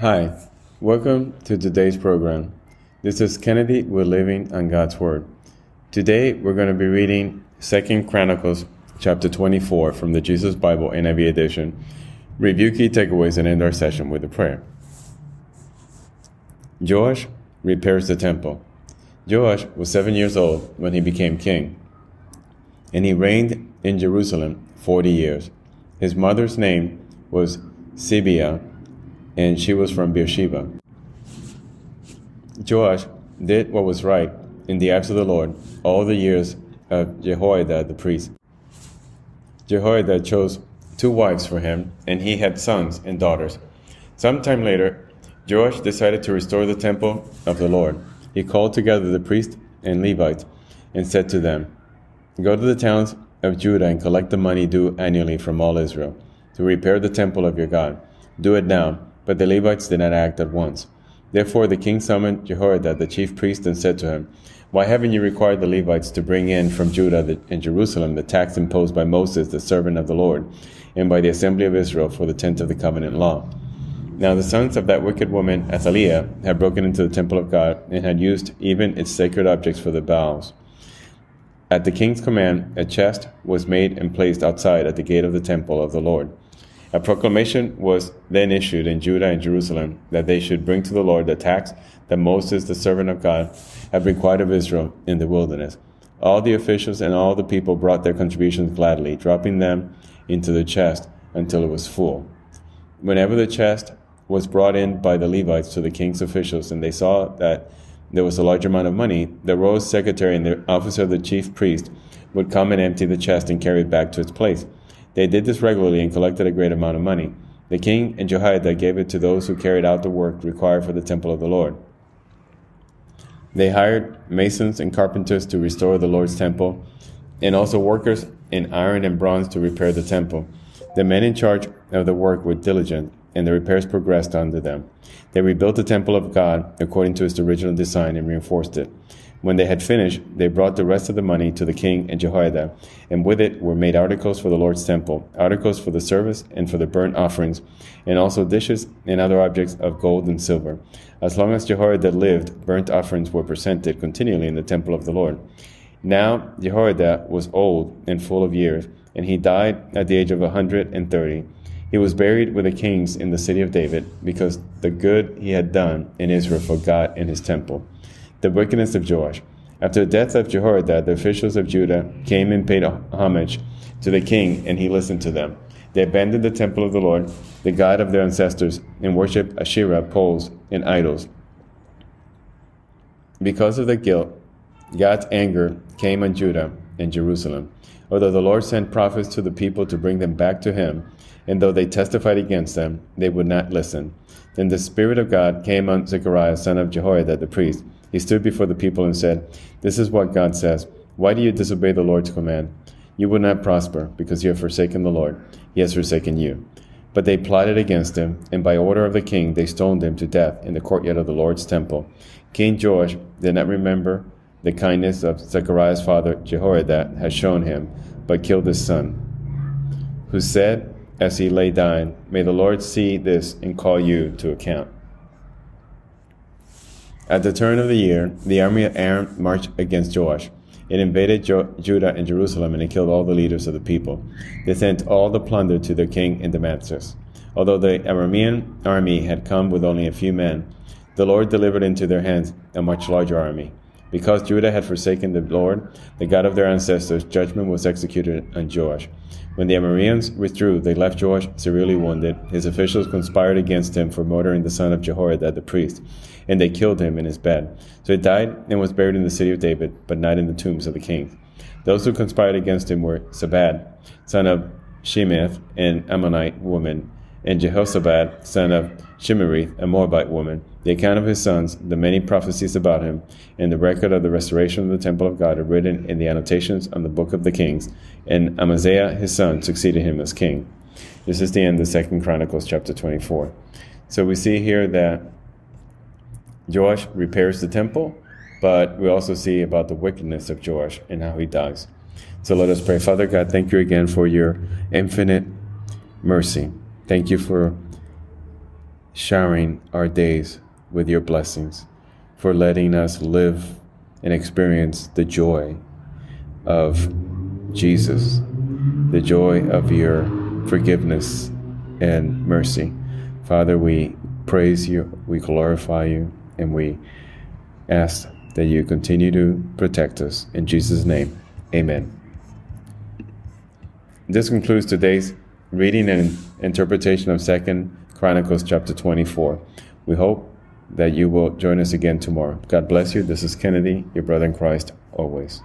Hi, welcome to today's program. This is Kennedy with Living on God's Word. Today we're going to be reading Second Chronicles chapter 24 from the Jesus Bible NIV edition. Review key takeaways and end our session with a prayer. Joash repairs the temple. Joash was seven years old when he became king, and he reigned in Jerusalem forty years. His mother's name was Zibiah and she was from Beersheba. Joash did what was right in the eyes of the Lord all the years of Jehoiada the priest. Jehoiada chose two wives for him, and he had sons and daughters. Some time later, Joash decided to restore the temple of the Lord. He called together the priests and Levites and said to them, Go to the towns of Judah and collect the money due annually from all Israel to repair the temple of your God. Do it now but the Levites did not act at once. Therefore the king summoned Jehoiada the chief priest and said to him, Why haven't you required the Levites to bring in from Judah and Jerusalem the tax imposed by Moses, the servant of the Lord, and by the assembly of Israel for the tent of the covenant law? Now the sons of that wicked woman, Athaliah, had broken into the temple of God and had used even its sacred objects for the Baals. At the king's command, a chest was made and placed outside at the gate of the temple of the Lord. A proclamation was then issued in Judah and Jerusalem that they should bring to the Lord the tax that Moses, the servant of God, had required of Israel in the wilderness. All the officials and all the people brought their contributions gladly, dropping them into the chest until it was full. Whenever the chest was brought in by the Levites to the king's officials, and they saw that there was a large amount of money, the royal secretary and the officer of the chief priest would come and empty the chest and carry it back to its place. They did this regularly and collected a great amount of money. The king and Jehoiada gave it to those who carried out the work required for the temple of the Lord. They hired masons and carpenters to restore the Lord's temple, and also workers in iron and bronze to repair the temple. The men in charge of the work were diligent, and the repairs progressed under them. They rebuilt the temple of God according to its original design and reinforced it. When they had finished, they brought the rest of the money to the king and Jehoiada, and with it were made articles for the Lord's temple, articles for the service and for the burnt offerings, and also dishes and other objects of gold and silver. As long as Jehoiada lived, burnt offerings were presented continually in the temple of the Lord. Now Jehoiada was old and full of years, and he died at the age of a hundred and thirty. He was buried with the kings in the city of David, because the good he had done in Israel for God and his temple the wickedness of Joash. After the death of Jehoiada, the officials of Judah came and paid homage to the king, and he listened to them. They abandoned the temple of the Lord, the God of their ancestors, and worshipped Asherah poles and idols. Because of the guilt, God's anger came on Judah and Jerusalem. Although the Lord sent prophets to the people to bring them back to him, and though they testified against them, they would not listen. Then the Spirit of God came on Zechariah, son of Jehoiada the priest he stood before the people and said, This is what God says. Why do you disobey the Lord's command? You will not prosper, because you have forsaken the Lord. He has forsaken you. But they plotted against him, and by order of the king they stoned him to death in the courtyard of the Lord's temple. King Joash did not remember the kindness of Zechariah's father Jehoiada had shown him, but killed his son, who said, as he lay dying, May the Lord see this and call you to account. At the turn of the year, the army of Aram marched against Joash. It invaded jo- Judah and Jerusalem and it killed all the leaders of the people. They sent all the plunder to their king in Damascus. Although the Aramean army had come with only a few men, the Lord delivered into their hands a much larger army. Because Judah had forsaken the Lord, the God of their ancestors, judgment was executed on Joash. When the Arameans withdrew, they left Joash severely wounded. His officials conspired against him for murdering the son of Jehoiada the priest and they killed him in his bed. So he died and was buried in the city of David, but not in the tombs of the kings. Those who conspired against him were Zabad, son of Shemeth, an Ammonite woman, and Jehozabad, son of Shimerith, a Moabite woman. The account of his sons, the many prophecies about him, and the record of the restoration of the temple of God are written in the annotations on the book of the kings. And Amaziah, his son, succeeded him as king. This is the end of Second Chronicles chapter 24. So we see here that Joash repairs the temple, but we also see about the wickedness of Joash and how he dies. So let us pray. Father God, thank you again for your infinite mercy. Thank you for showering our days with your blessings, for letting us live and experience the joy of Jesus, the joy of your forgiveness and mercy. Father, we praise you, we glorify you, and we ask that you continue to protect us. In Jesus' name, amen. This concludes today's reading and interpretation of Second Chronicles chapter 24. We hope that you will join us again tomorrow. God bless you. This is Kennedy, your brother in Christ, always.